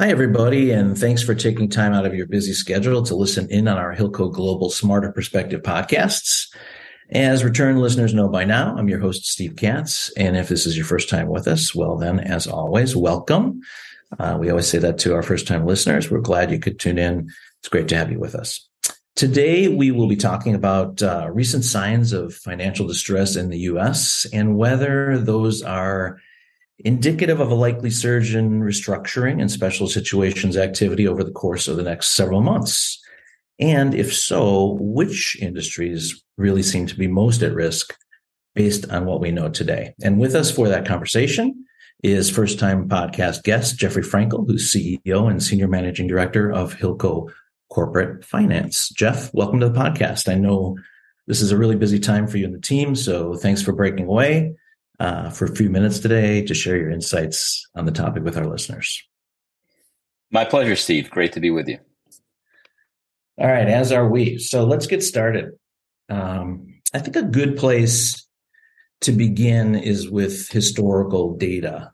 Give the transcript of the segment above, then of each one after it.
Hi, everybody, and thanks for taking time out of your busy schedule to listen in on our Hilco Global Smarter Perspective podcasts. As return listeners know by now, I'm your host, Steve Katz. And if this is your first time with us, well, then, as always, welcome. Uh, we always say that to our first time listeners. We're glad you could tune in. It's great to have you with us. Today, we will be talking about uh, recent signs of financial distress in the US and whether those are indicative of a likely surge in restructuring and special situations activity over the course of the next several months? And if so, which industries really seem to be most at risk based on what we know today? And with us for that conversation is first time podcast guest Jeffrey Frankel, who's CEO and Senior Managing Director of Hilco Corporate Finance. Jeff, welcome to the podcast. I know this is a really busy time for you and the team, so thanks for breaking away uh, for a few minutes today to share your insights on the topic with our listeners. My pleasure, Steve. Great to be with you. All right, as are we. So let's get started. Um, I think a good place to begin is with historical data.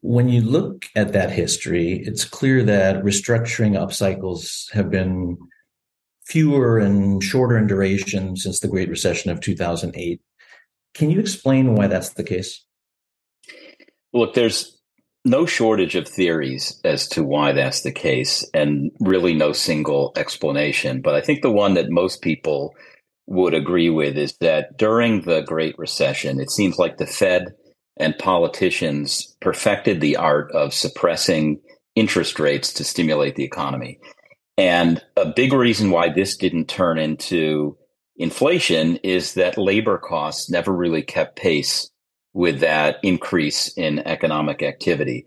When you look at that history, it's clear that restructuring upcycles have been fewer and shorter in duration since the Great Recession of 2008. Can you explain why that's the case? Look, there's no shortage of theories as to why that's the case, and really no single explanation. But I think the one that most people would agree with is that during the Great Recession, it seems like the Fed and politicians perfected the art of suppressing interest rates to stimulate the economy. And a big reason why this didn't turn into inflation is that labor costs never really kept pace with that increase in economic activity.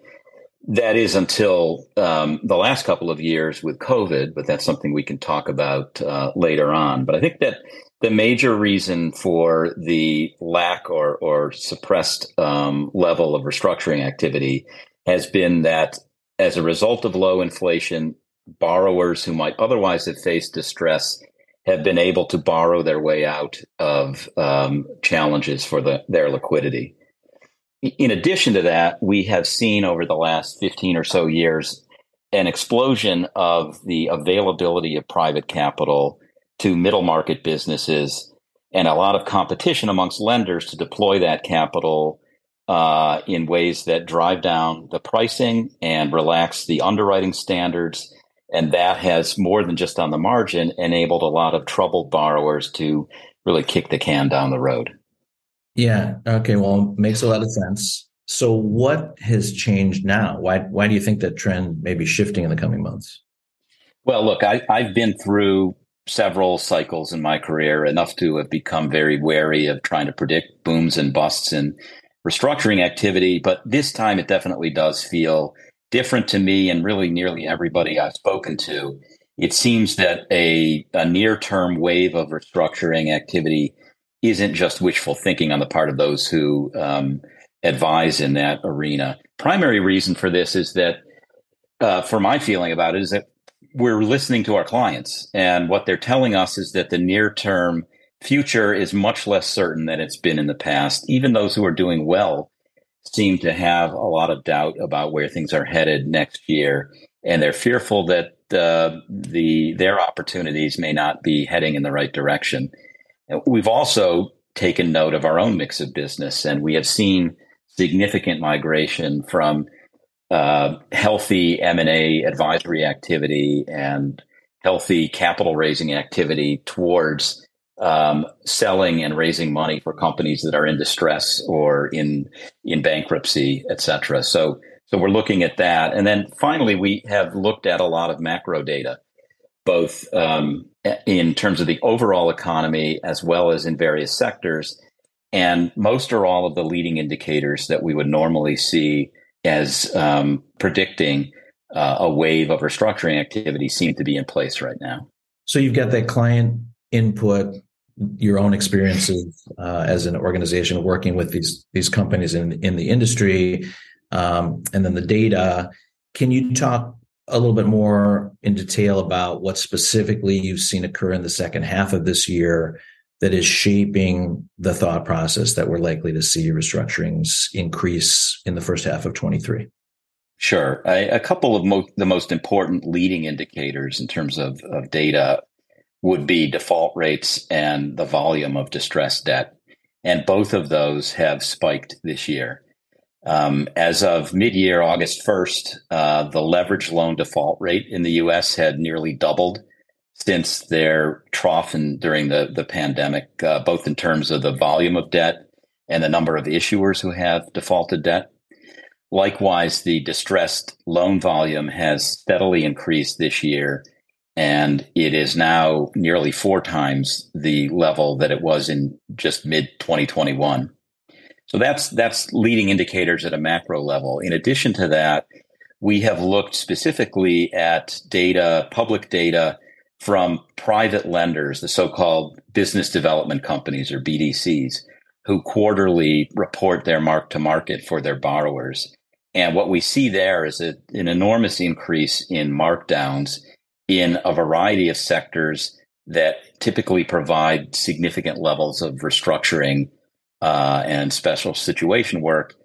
That is until um, the last couple of years with COVID, but that's something we can talk about uh, later on. But I think that the major reason for the lack or, or suppressed um, level of restructuring activity has been that as a result of low inflation, borrowers who might otherwise have faced distress have been able to borrow their way out of um, challenges for the, their liquidity. In addition to that, we have seen over the last 15 or so years an explosion of the availability of private capital to middle market businesses and a lot of competition amongst lenders to deploy that capital uh, in ways that drive down the pricing and relax the underwriting standards and that has more than just on the margin enabled a lot of troubled borrowers to really kick the can down the road. Yeah. Okay. Well, makes a lot of sense. So, what has changed now? Why Why do you think that trend may be shifting in the coming months? Well, look, I, I've been through several cycles in my career, enough to have become very wary of trying to predict booms and busts in restructuring activity. But this time, it definitely does feel different to me and really nearly everybody I've spoken to. It seems that a, a near term wave of restructuring activity isn't just wishful thinking on the part of those who um, advise in that arena. Primary reason for this is that, uh, for my feeling about it, is that we're listening to our clients, and what they're telling us is that the near term future is much less certain than it's been in the past. Even those who are doing well seem to have a lot of doubt about where things are headed next year, and they're fearful that uh, the their opportunities may not be heading in the right direction. We've also taken note of our own mix of business, and we have seen significant migration from uh, healthy M and A advisory activity and healthy capital raising activity towards um, selling and raising money for companies that are in distress or in in bankruptcy, et cetera. So so we're looking at that, and then finally we have looked at a lot of macro data, both um, in terms of the overall economy as well as in various sectors, and most or all of the leading indicators that we would normally see as um, predicting uh, a wave of restructuring activity seem to be in place right now. So you've got that client input, your own experiences uh, as an organization working with these these companies in in the industry, um, and then the data. Can you talk a little bit more in detail about what specifically you've seen occur in the second half of this year that is shaping the thought process that we're likely to see restructurings increase in the first half of 23? Sure. I, a couple of mo- the most important leading indicators in terms of, of data would be default rates and the volume of distressed debt. And both of those have spiked this year. Um, as of mid year, August 1st, uh, the leverage loan default rate in the US had nearly doubled since their trough in, during the, the pandemic, uh, both in terms of the volume of debt and the number of issuers who have defaulted debt. Likewise, the distressed loan volume has steadily increased this year, and it is now nearly four times the level that it was in just mid 2021. So that's that's leading indicators at a macro level. In addition to that, we have looked specifically at data, public data from private lenders, the so-called business development companies or BDCs, who quarterly report their mark to market for their borrowers. And what we see there is a, an enormous increase in markdowns in a variety of sectors that typically provide significant levels of restructuring uh, and special situation work.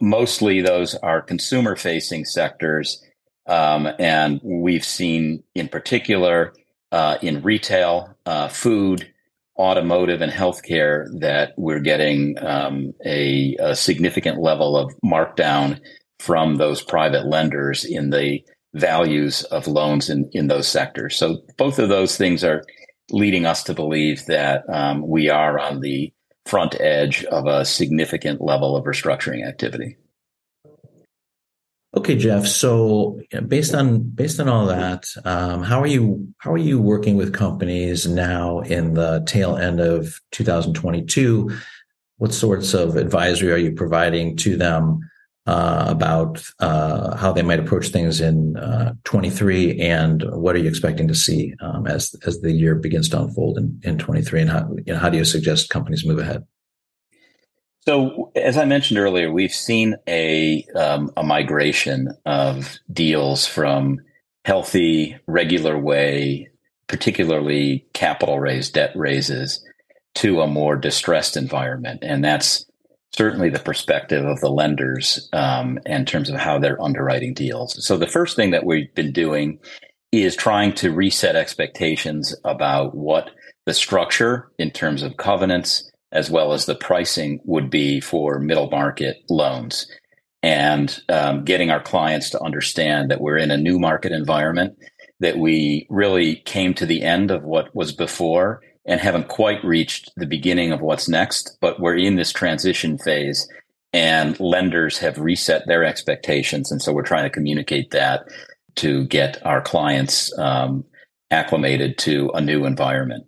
Mostly those are consumer facing sectors. Um, and we've seen in particular uh, in retail, uh, food, automotive, and healthcare that we're getting um, a, a significant level of markdown from those private lenders in the values of loans in, in those sectors. So both of those things are leading us to believe that um, we are on the front edge of a significant level of restructuring activity. Okay, Jeff. So based on based on all that, um, how are you how are you working with companies now in the tail end of 2022? What sorts of advisory are you providing to them uh, about uh, how they might approach things in uh, 23 and what are you expecting to see um, as as the year begins to unfold in, in 23 and how, you know, how do you suggest companies move ahead? So as i mentioned earlier we've seen a um, a migration of deals from healthy regular way particularly capital raise debt raises to a more distressed environment. And that's certainly the perspective of the lenders um, in terms of how they're underwriting deals. So the first thing that we've been doing is trying to reset expectations about what the structure in terms of covenants as well as the pricing would be for middle market loans and um, getting our clients to understand that we're in a new market environment that we really came to the end of what was before and haven't quite reached the beginning of what's next, but we're in this transition phase and lenders have reset their expectations. And so we're trying to communicate that to get our clients um, acclimated to a new environment.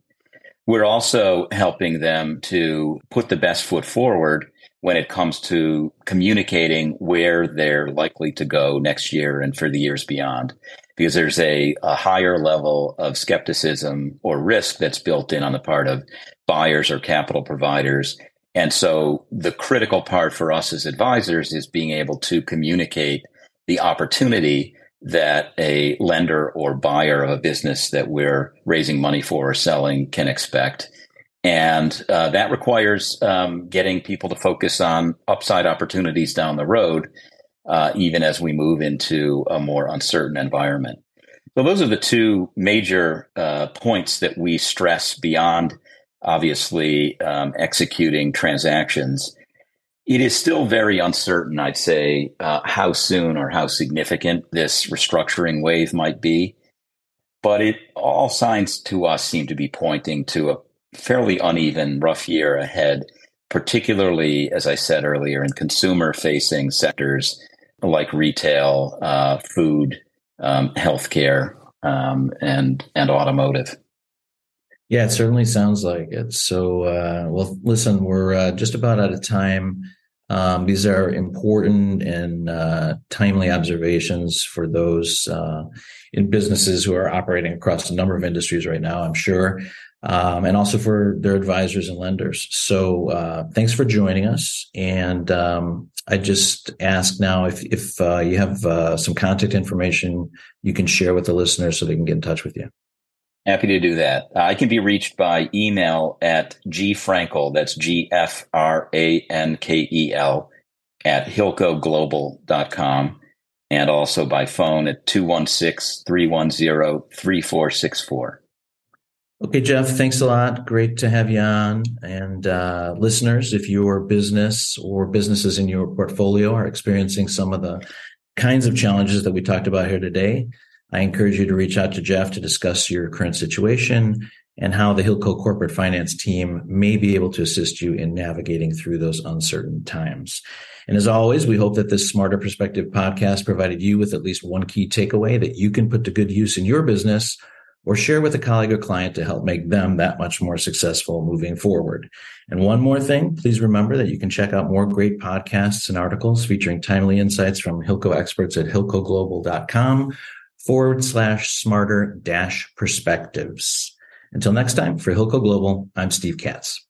We're also helping them to put the best foot forward when it comes to communicating where they're likely to go next year and for the years beyond because there's a, a higher level of skepticism or risk that's built in on the part of buyers or capital providers. And so the critical part for us as advisors is being able to communicate the opportunity that a lender or buyer of a business that we're raising money for or selling can expect. And uh, that requires um, getting people to focus on upside opportunities down the road uh, even as we move into a more uncertain environment. So those are the two major uh, points that we stress beyond obviously um, executing transactions. It is still very uncertain, I'd say, uh, how soon or how significant this restructuring wave might be. But it all signs to us seem to be pointing to a fairly uneven, rough year ahead, particularly, as I said earlier, in consumer facing sectors like retail, uh, food, um, healthcare, um, and and automotive. Yeah, it certainly sounds like it. So, uh, well, listen, we're uh, just about out of time. Um, these are important and uh, timely observations for those uh, in businesses who are operating across a number of industries right now. I'm sure um, and also for their advisors and lenders. So uh, thanks for joining us. And um, I just ask now if if uh, you have uh, some contact information you can share with the listeners so they can get in touch with you. Happy to do that. I can be reached by email at gfrankel, that's G F R A N K E L, at hilcoglobal.com. and also by phone at 216 310 3464. Okay, Jeff, thanks a lot. Great to have you on. And uh, listeners, if your business or businesses in your portfolio are experiencing some of the kinds of challenges that we talked about here today, I encourage you to reach out to Jeff to discuss your current situation and how the Hilco corporate finance team may be able to assist you in navigating through those uncertain times. And as always, we hope that this Smarter Perspective podcast provided you with at least one key takeaway that you can put to good use in your business or share with a colleague or client to help make them that much more successful moving forward. And one more thing, please remember that you can check out more great podcasts and articles featuring timely insights from Hilco experts at hilcoglobal.com forward slash smarter dash perspectives. Until next time, for Hilco Global, I'm Steve Katz.